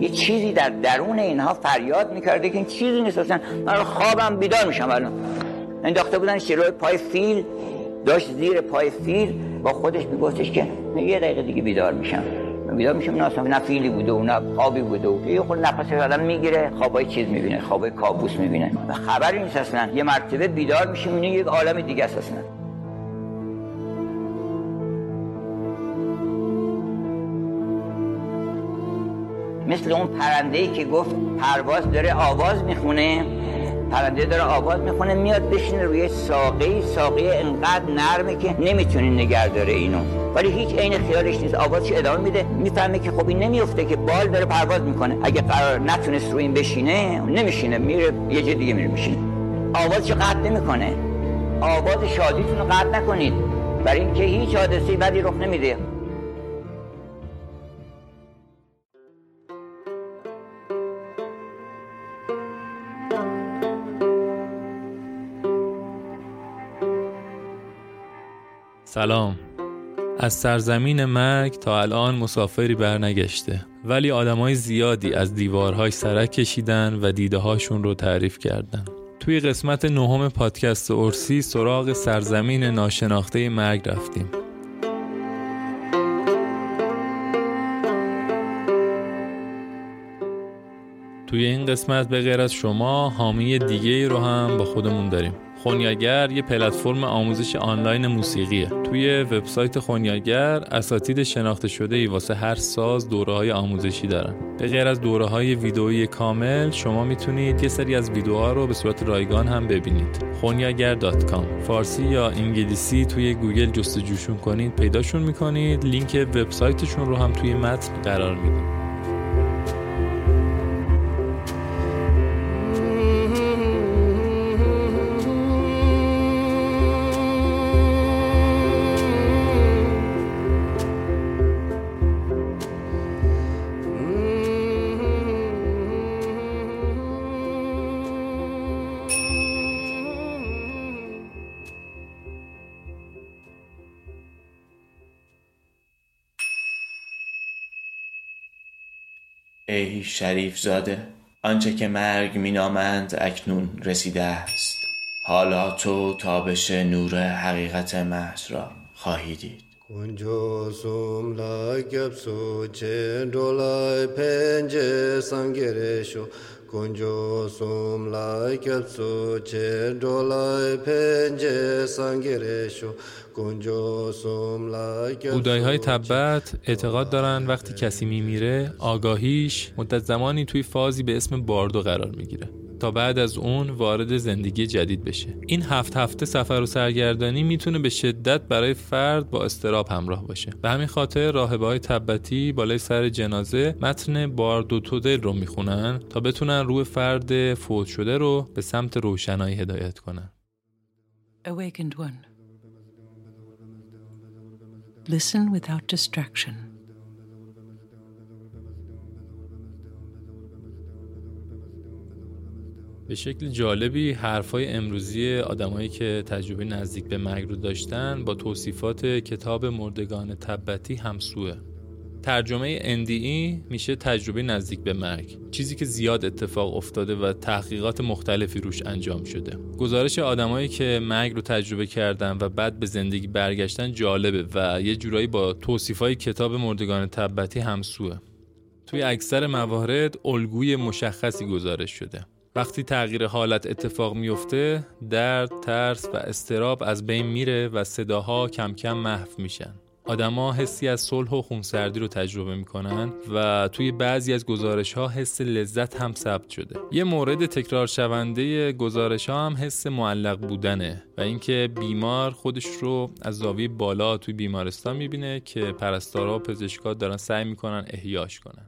یه چیزی در درون اینها فریاد می‌کرده که این چیزی نیست. اصلا من خوابم بیدار میشم الان. انداخته بودن شیروی پای فیل داشت زیر پای فیل با خودش میگفتش که یه دقیقه دیگه بیدار میشم. بیدار میشم نه اصلا نه فیلی بوده و نه خوابی بوده و یه خود نفس آدم می‌گیره خوابای چیز می‌بینه خوابای کابوس می‌بینه. خبری نیست اصلا. یه مرتبه بیدار میشه اینه یک عالم دیگه است اصلا. مثل اون پرنده ای که گفت پرواز داره آواز می‌خونه. پرنده داره آواز می‌خونه میاد بشینه روی ساقه. ساقه انقدر نرمه که نمی‌تونه نگر داره اینو. ولی هیچ عین خیالش نیست. آوازش ادامه میده؟ می‌فهمه که خب این نمیفته که بال داره پرواز می‌کنه. اگه قرار نتونست روی این بشینه نمیشینه. میره یه جای دیگه میره میشینه. آوازش قطع نمی‌کنه؟ آواز شادیتون رو قطع نکنید. برای اینکه هیچ حادثه بدی رخ نمیده. سلام. از سرزمین مرگ تا الان مسافری برنگشته. ولی آدمای زیادی از دیوارهای سرک کشیدن و دیده هاشون رو تعریف کردن. توی قسمت نهم پادکست ارسی سراغ سرزمین ناشناخته مرگ رفتیم. توی این قسمت به غیر از شما حامی دیگه رو هم با خودمون داریم. خونیاگر یه پلتفرم آموزش آنلاین موسیقیه. توی وبسایت خونیاگر اساتید شناخته شده ای واسه هر ساز دوره های آموزشی دارن. به غیر از دوره های ویدئویی کامل شما می‌تونید یه سری از ویدیوها رو به صورت رایگان هم ببینید. خونیاگر.com فارسی یا انگلیسی توی گوگل جستجوشون کنید پیداشون می‌کنید. لینک وبسایتشون رو هم توی متن قرار میدیم شریف زاده. آنچه که مرگ مینامند اکنون رسیده است. حالا تو تابش نور حقیقت محض را خواهی دید. کنجو سوم لا گپ سو چه دولای پنج سنگره شو کنجو سوم لا گپ سو چه دولای پنج سنگره شو بودایی های تبت اعتقاد دارن وقتی کسی میمیره آگاهیش مدت زمانی توی فازی به اسم باردو قرار می‌گیره. تا بعد از اون وارد زندگی جدید بشه این هفت هفته سفر و سرگردانی می‌تونه به شدت برای فرد با استراب همراه باشه به همین خاطر راهبه های تبتی بالای سر جنازه متن باردوتو دل رو می‌خونن تا بتونن روح فرد فوت شده رو به سمت روشنایی هدایت کنن Awakened one. Listen without distraction. به شکل جالبی حرفای امروزی آدمایی که تجربه نزدیک به مرگ رو داشتن با توصیفات کتاب مردگان تبتی همسوه. ترجمه NDE میشه تجربه نزدیک به مرگ چیزی که زیاد اتفاق افتاده و تحقیقات مختلفی روش انجام شده. گزارش آدمایی که مرگ رو تجربه کردن و بعد به زندگی برگشتن جالبه و یه جورایی با توصیفای کتاب مردگان تبتی همسوه. توی اکثر موارد الگوی مشخصی گزارش شده. وقتی تغییر حالت اتفاق میفته درد، ترس و استراب از بین میره و صداها کم کم محو میشن. آدما حسی از صلح و خونسردی رو تجربه می‌کنن و توی بعضی از گزارش ها حس لذت هم ثبت شده. یه مورد تکرار شونده گزارش ها هم حس معلق بودنه و اینکه بیمار خودش رو از زاویه بالا توی بیمارستان می‌بینه که پرستارا و پزشکا دارن سعی می‌کنن احیاش کنن.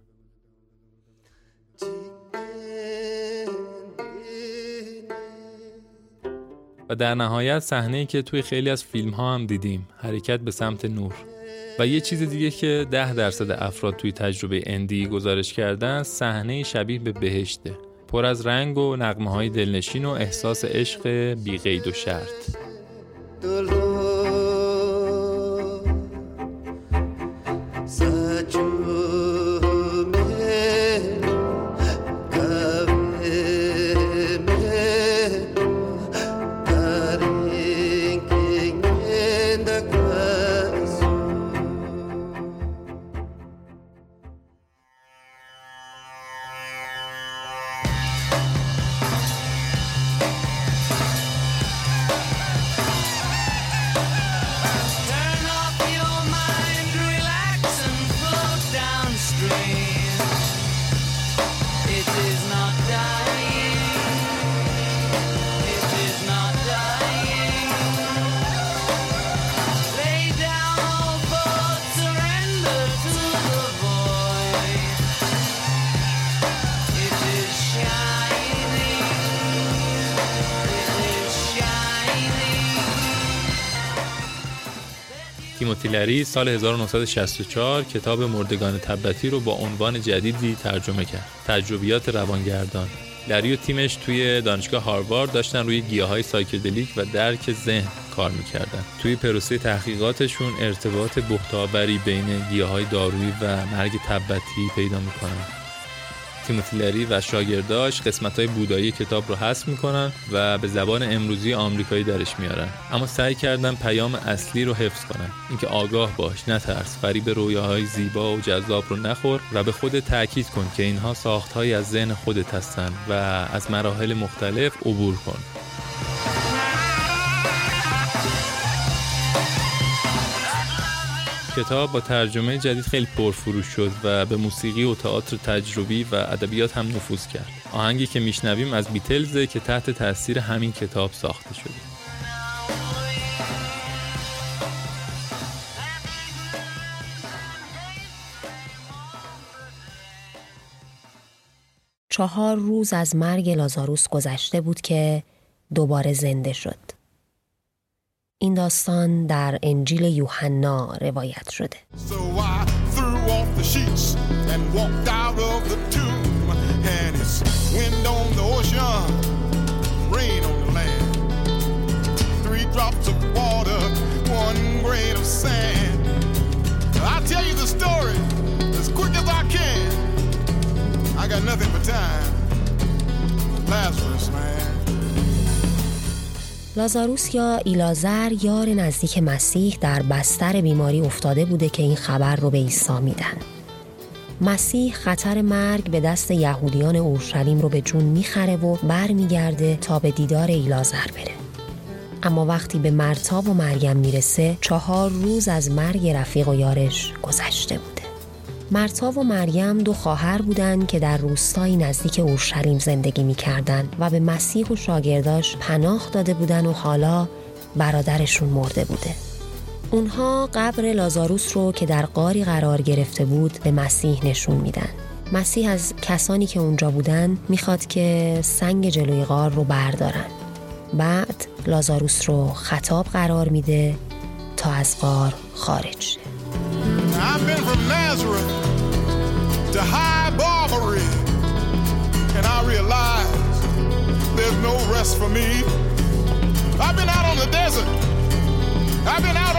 و در نهایت صحنه که توی خیلی از فیلم ها هم دیدیم حرکت به سمت نور. و یه چیز دیگه که ده درصد افراد توی تجربه اندی گزارش کردن صحنه شبیه به بهشته. پر از رنگ و نقمه های دلنشین و احساس عشق بی و شرط. تیموتی لری سال 1964 کتاب مردگان تبتی رو با عنوان جدیدی ترجمه کرد. تجربیات روانگردان. لری و تیمش توی دانشگاه هاروارد داشتن روی گیاه های psychedelic و درک ذهن کار می‌کردن. توی پروسه تحقیقاتشون ارتباط بهت‌آوری بین گیاه های دارویی و مرگ تبتی پیدا می‌کنن. تیموتی لری و شاگرداش قسمت های بودایی کتاب رو حذف می‌کنن و به زبان امروزی آمریکایی درش میارن. اما سعی کردن پیام اصلی رو حفظ کنن. اینکه آگاه باش نترس فریب رویاهای زیبا و جذاب رو نخور و به خودت تاکید کن که اینها ساختهایی از ذهن خودت هستن و از مراحل مختلف عبور کن. کتاب با ترجمه جدید خیلی پرفروش شد و به موسیقی و تئاتر تجربی و ادبیات هم نفوذ کرد. آهنگی که میشنویم از بیتلز که تحت تاثیر همین کتاب ساخته شده. چهار روز از مرگ لازاروس گذشته بود که دوباره زنده شد. این داستان در انجیل یوحنا روایت شده. لازاروس یا ایلازر یار نزدیک مسیح در بستر بیماری افتاده بوده که این خبر رو به عیسی میدن. مسیح خطر مرگ به دست یهودیان اورشلیم رو به جون می‌خره و برمیگرده تا به دیدار ایلازر بره. اما وقتی به مرتاب و مریم می‌رسه چهار روز از مرگ رفیق و یارش گذشته بوده. مرتا و مریم دو خواهر بودند که در روستایی نزدیک اورشلیم زندگی می‌کردند و به مسیح و شاگرداش پناه داده بودند و حالا برادرشون مرده بوده. اونها قبر لازاروس رو که در قاری قرار گرفته بود به مسیح نشون میدن. مسیح از کسانی که اونجا بودن می‌خواد که سنگ جلوی غار رو بردارن. بعد لازاروس رو خطاب قرار میده تا از غار خارج شه. I've been from Nazareth to high Barbary, and I realize there's no rest for me. I've been out on the desert, I've been out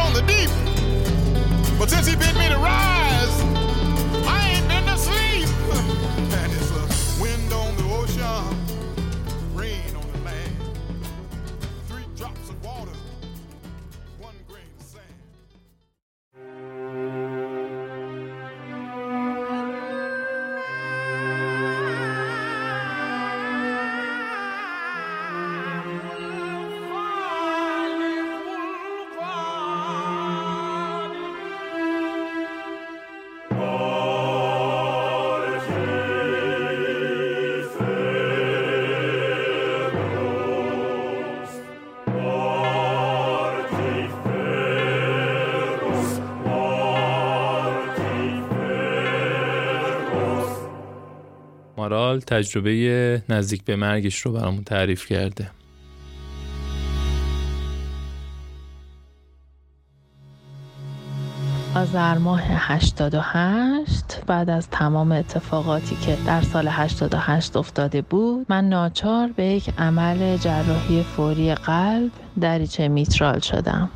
مارال تجربه نزدیک به مرگش رو برامون تعریف کرده. آذر ماه 88 بعد از تمام اتفاقاتی که در سال 88 افتاده بود من ناچار به یک عمل جراحی فوری قلب دریچه میترال شدم.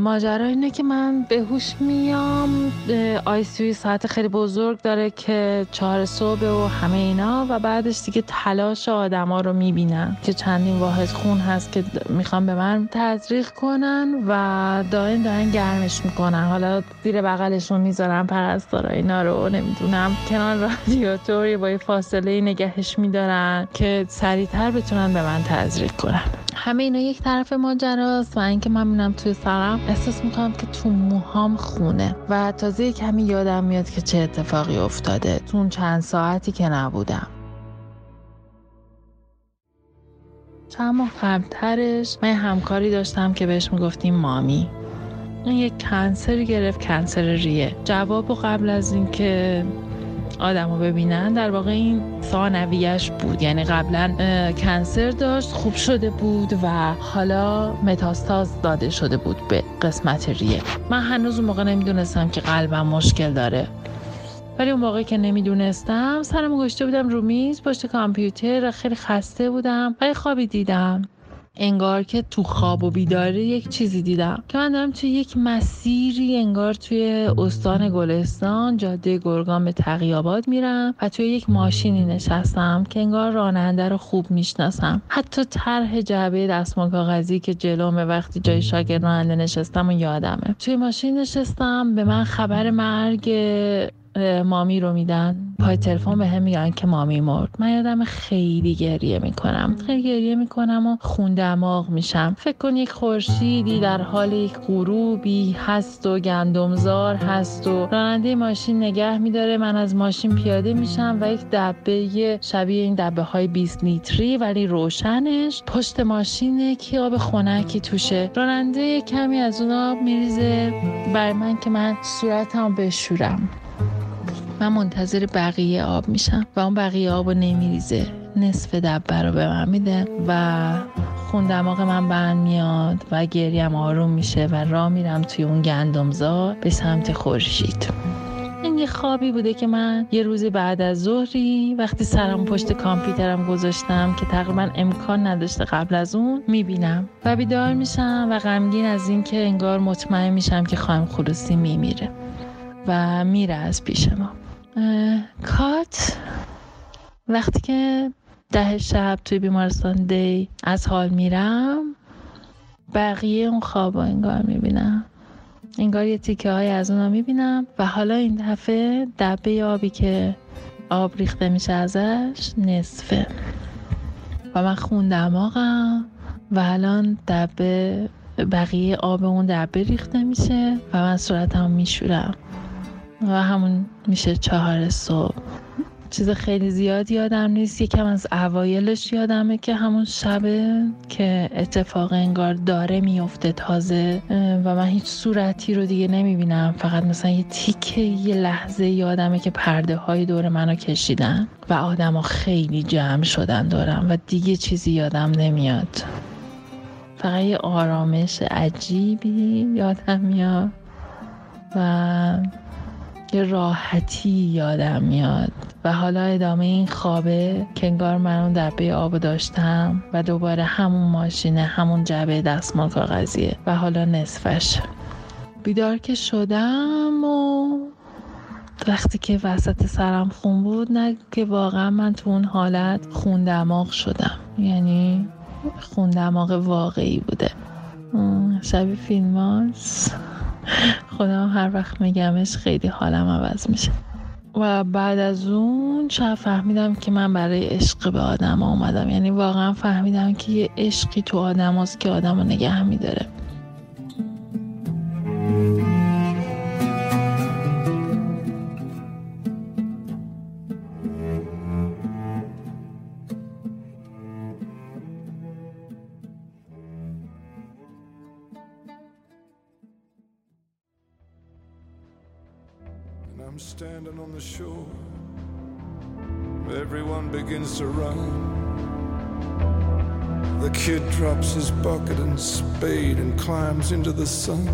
ماجرا اینه که من به هوش میام آی سی ساعت خیلی بزرگ داره که چهار صبح و همه اینا و بعدش دیگه تلاش آدما رو می‌بینم که چندین واحد خون هست که می‌خوام به من تزریق کنن و دائم دارن گرمش می‌کنن. حالا زیر بغلشون می‌ذارن پرستارا اینا رو نمی‌دونم. کنار رادیاتور با یه فاصله نگهش میدارن که سریعتر بتونن به من تزریق کنن. همه اینا یک طرف ماجراست و اینکه من می‌بینم توی سرم احساس می‌کنم که تو موهام خونه و تازه کمی یادم میاد که چه اتفاقی افتاده تو اون چند ساعتی که نبودم. چند ماه قبلترش من همکاری داشتم که بهش می‌گفتیم مامی. این یک کنسری گرفت کنسر ریه. جواب و قبل از اینکه آدم رو ببینن. در واقع این ثانویش بود. یعنی قبلا کنسر داشت خوب شده بود و حالا متاستاز داده شده بود به قسمت ریه. من هنوز اون موقع نمی‌دونستم که قلبم مشکل داره. ولی اون موقع که نمی‌دونستم سرم گشته بودم رو میز پشت کامپیوتر خیلی خسته بودم یه خوابی دیدم. انگار که تو خواب و بیداری یک چیزی دیدم که من دارم توی یک مسیری انگار توی استان گلستان جاده گرگان به تقیاباد میرم و توی یک ماشینی نشستم که انگار راننده رو خوب می‌شناسم. حتی طرح جعبه دستمال کاغذی که جلومه وقتی جای شاگرد راننده نشستم و یادمه. توی ماشین نشستم به من خبر مرگ مامی رو میدن. پای تلفن به هم میگن که مامی مرد. من یادم خیلی گریه می‌کنم. خیلی گریه می‌کنم و خون دماغ میشم. فکر کن یک خورشیدی در حال یک غروبی هست و گندمزار هست و راننده ماشین نگه میداره. من از ماشین پیاده میشم و یک دبه شبیه این دبه های 20 لیتری ولی روشنش پشت ماشینه که آب خنکی توشه. راننده کمی از اون آب میریزه. بر من که من صورتم بشورم. من منتظر بقیه آب میشم و اون بقیه آب رو نمیریزه. نصف دبه رو به من میده و خون دماغ من بند میاد و گریم آروم میشه و راه میرم توی اون گندمزار به سمت خورشید. این یه خوابی بوده که من یه روزی بعد از ظهری وقتی سرم پشت کامپیوترم گذاشتم که تقریبا امکان نداشته قبل از اون می‌بینم و بیدار میشم و غمگین از اینکه انگار مطمئن میشم که خانم خلوصی میمیره و میره از پیش ما. کات. وقتی که ده شب توی بیمارستان دی از حال میرم بقیه اون خواب انگار می‌بینم. انگار یه تیکه های از اونا می‌بینم و حالا این دفعه دبه آبی که آب ریخته میشه ازش نصفه. و من خون دماغم و الان دبه بقیه آب اون دبه ریخته میشه و من صورتم میشورم. و همون میشه چهار صبح. چیز خیلی زیاد یادم نیست. یکم از اوایلش یادمه که همون شبه که اتفاق انگار داره میفته تازه و من هیچ صورتی رو دیگه نمی‌بینم. فقط مثلا یه تیکه یه لحظه یادمه که پرده های دور منو کشیدن و آدما خیلی جمع شدن دارم و دیگه چیزی یادم نمیاد. فقط یه آرامش عجیبی یادم میاد. و یه راحتی یادم میاد. و حالا ادامه این خوابه که انگار من اون دبه آب داشتم و دوباره همون ماشینه همون جبه دستمال کاغذیه و حالا نصفش. بیدار که شدم و وقتی که وسط سرم خون بود نه که واقعا من تو اون حالت خون دماغ شدم. یعنی خون دماغ واقعی بوده. شبیه فیلم هاست. خودم هر وقت میگمش خیلی حالم عوض میشه. و بعد از اون شب فهمیدم که من برای عشق به آدم اومدم یعنی واقعا فهمیدم که یه عشقی تو آدم که آدم رو نگه میداره. Kid drops his bucket and spade and climbs into the sun.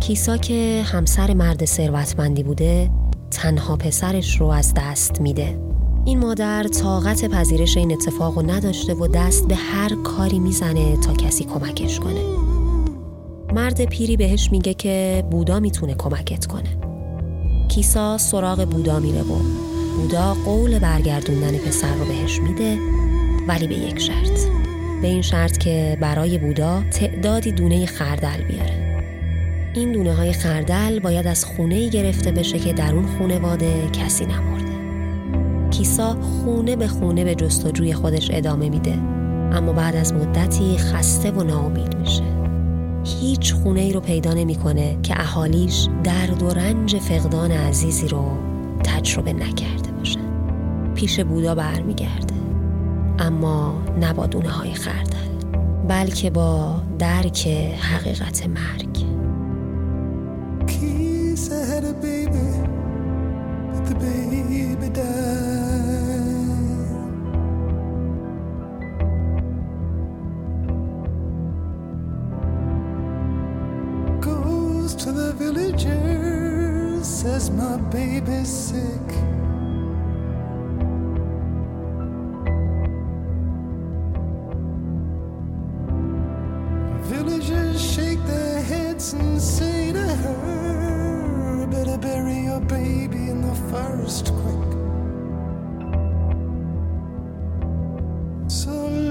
کیسا که همسر مرد ثروتمندی بوده تنها پسرش رو از دست میده. این مادر طاقت پذیرش این اتفاق رو نداشته و دست به هر کاری می‌زنه تا کسی کمکش کنه. مرد پیری بهش میگه که بودا می‌تونه کمکت کنه. کیسا سراغ بودا میره و بودا قول برگردوندن پسر رو بهش میده ولی به یک شرط. به این شرط که برای بودا تعدادی دونه خردل بیاره. این دونه های خردل باید از خونه گرفته بشه که در اون خونواده کسی نمرده. کیسا خونه به خونه به جستجوی خودش ادامه میده اما بعد از مدتی خسته و ناامید میشه. هیچ خونه ای رو پیدا نمی‌کنه که اهالیش درد و رنج فقدان عزیزی رو تجربه نکرده باشن پیش بودا برمیگرده. اما نه با های خردل بلکه با درک حقیقت مرگ. To the villagers says my baby's sick. So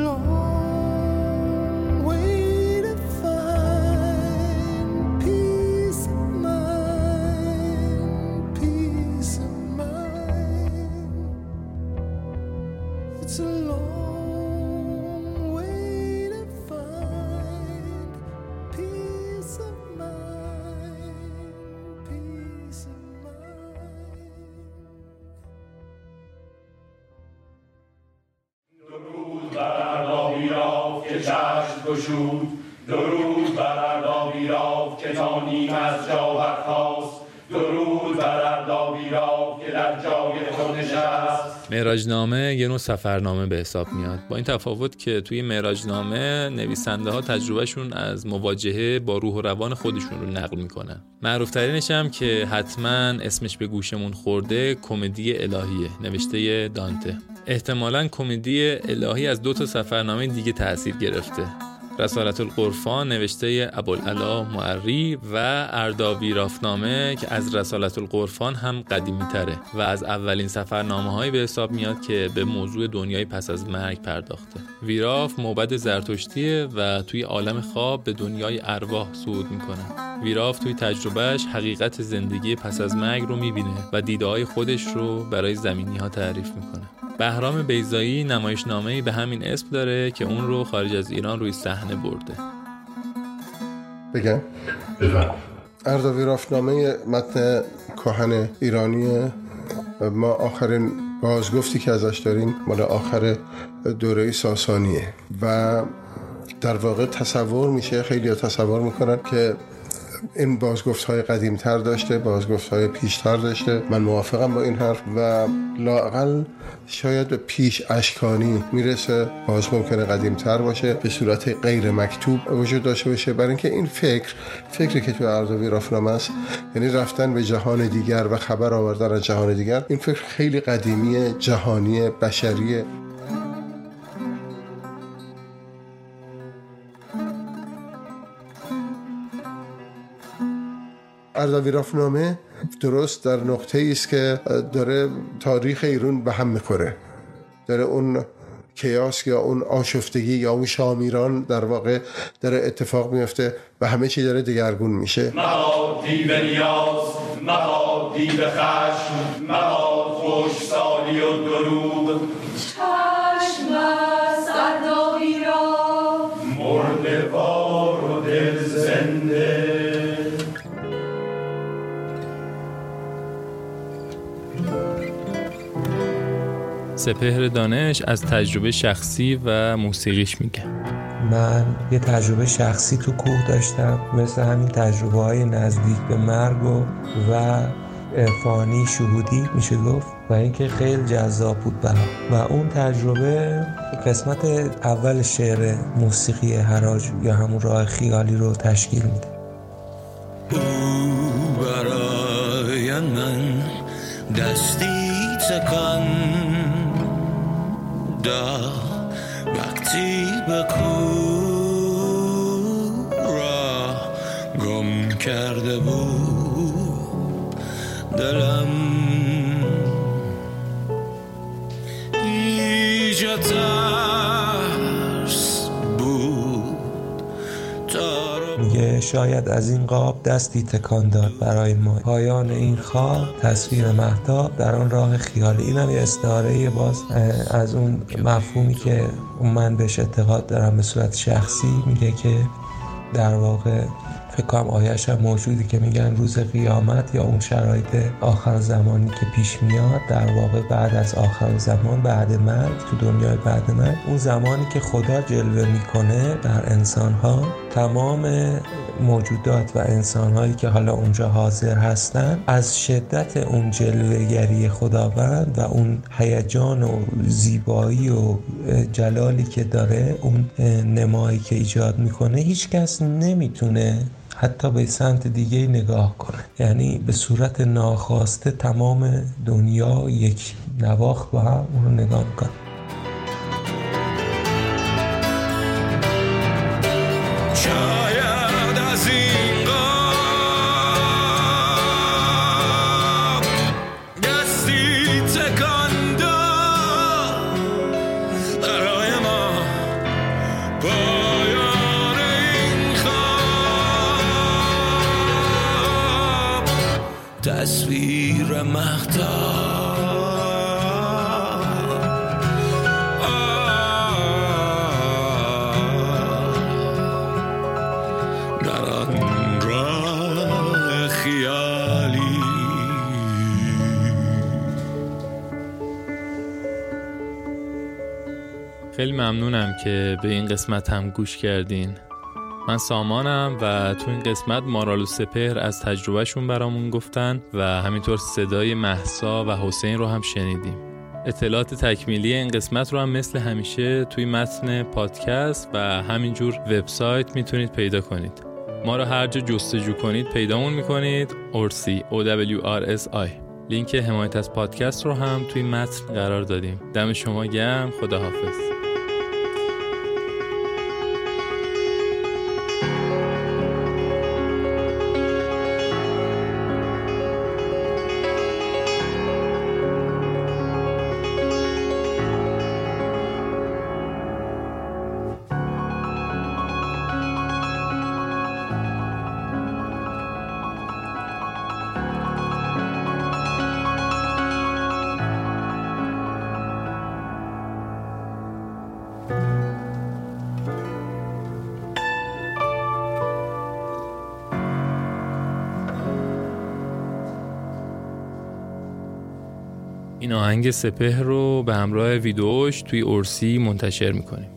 نشست معراجنامه یه نوع سفرنامه به حساب میاد. با این تفاوت که توی معراجنامه نویسنده ها تجربهشون از مواجهه با روح و روان خودشون رو نقل می‌کنن. معروف ترینش هم که حتما اسمش به گوشمون خورده کمدی الهیه نوشته دانته. احتمالا کمدی الهی از دو تا سفرنامه دیگه تاثیر گرفته. رسالت القرفان نوشته ابوالعلا معری و اردابی رافنامه که از رسالت القرفان هم قدیمی تره و از اولین سفرنامه هایی به حساب میاد که به موضوع دنیای پس از مرگ پرداخته. ویراف موبد زرتشتیه و توی عالم خواب به دنیای ارواح صعود می‌کنه. ویراف توی تجربهش حقیقت زندگی پس از مرگ رو می‌بینه و دیده خودش رو برای زمینی ها تعریف می‌کنه. بهرام بیزایی نمایشنامه‌ای به همین اسم داره که اون رو خارج از ایران روی صحنه برده. بگم؟ اردوی رافنامه متن کهن ایرانی ما آخرین بازگفتی که ازش داریم مال آخر دوره ساسانیه. و در واقع تصور میشه خیلی تصور می‌کنن که این بازگفت های قدیم تر داشته بازگفت های پیشتر داشته. من موافقم با این حرف و لاقل شاید به پیش اشکانی می‌رسه باز ممکنه قدیم تر باشه به صورت غیر مکتوب وجود داشته باشه. برای اینکه این فکر فکری که تو اردوی رافنامه است یعنی رفتن به جهان دیگر و خبر آوردن از جهان دیگر این فکر خیلی قدیمی جهانی بشریه. اردوی رافنامه درست در نقطه ای است که داره تاریخ ایران به هم می‌خوره. داره اون کیاس یا اون آشفتگی یا اون شامیران در واقع داره اتفاق میفته و همه چی داره دگرگون میشه. مباد دیو نیاز مباد دیو خشم مباد خوش سالی و دروغ. سپهر دانش از تجربه شخصی و موسیقیش میگه. من یه تجربه شخصی تو کوه داشتم مثل همین تجربه های نزدیک به مرگ و و عرفانی شهودی میشه گفت؟ و اینکه خیلی جذاب بود برام. و اون تجربه قسمت اول شعر موسیقی حراج یا همون راه خیالی رو تشکیل میده. برای من دستی تکان دا وقتی به گم کرده بود دلم. شاید از این قاب دستی تکان داد برای ما. پایان این خواب تصویر مهتاب در آن راه خیالی. این هم یه استعاره باز از اون مفهومی که من بهش اعتقاد دارم به صورت شخصی میگه که در واقع فکر کنم آیش هم موجودی که میگن روز قیامت یا اون شرایط آخر زمانی که پیش میاد در واقع بعد از آخر زمان بعد مرگ تو دنیای بعد مرگ. اون زمانی که خدا جلوه می‌کنه در انسان ها تمام موجودات و انسان هایی که حالا اونجا حاضر هستن از شدت اون جلوهگری خداوند و اون هیجان و زیبایی و جلالی که داره اون نمایی که ایجاد می‌کنه هیچ کس نمی‌تونه حتی به سمت دیگه نگاه کنه. یعنی به صورت ناخواسته تمام دنیا یک نواخت با هم اون رو نگاه می‌کنه. خیلی ممنونم که به این قسمت هم گوش کردین. من سامانم و تو این قسمت مارال و سپهر از تجربهشون برامون گفتن و همینطور صدای محسا و حسین رو هم شنیدیم. اطلاعات تکمیلی این قسمت رو هم مثل همیشه توی متن پادکست و همینجور وبسایت می‌تونید پیدا کنید. ما رو هر جا جستجو کنید پیدامون می‌کنید. اورسی I. لینک حمایت از پادکست رو هم توی متن قرار دادیم. دم شما گرم. خداحافظ. این آهنگ سپه رو به همراه ویدوش توی ارسی منتشر می‌کنیم.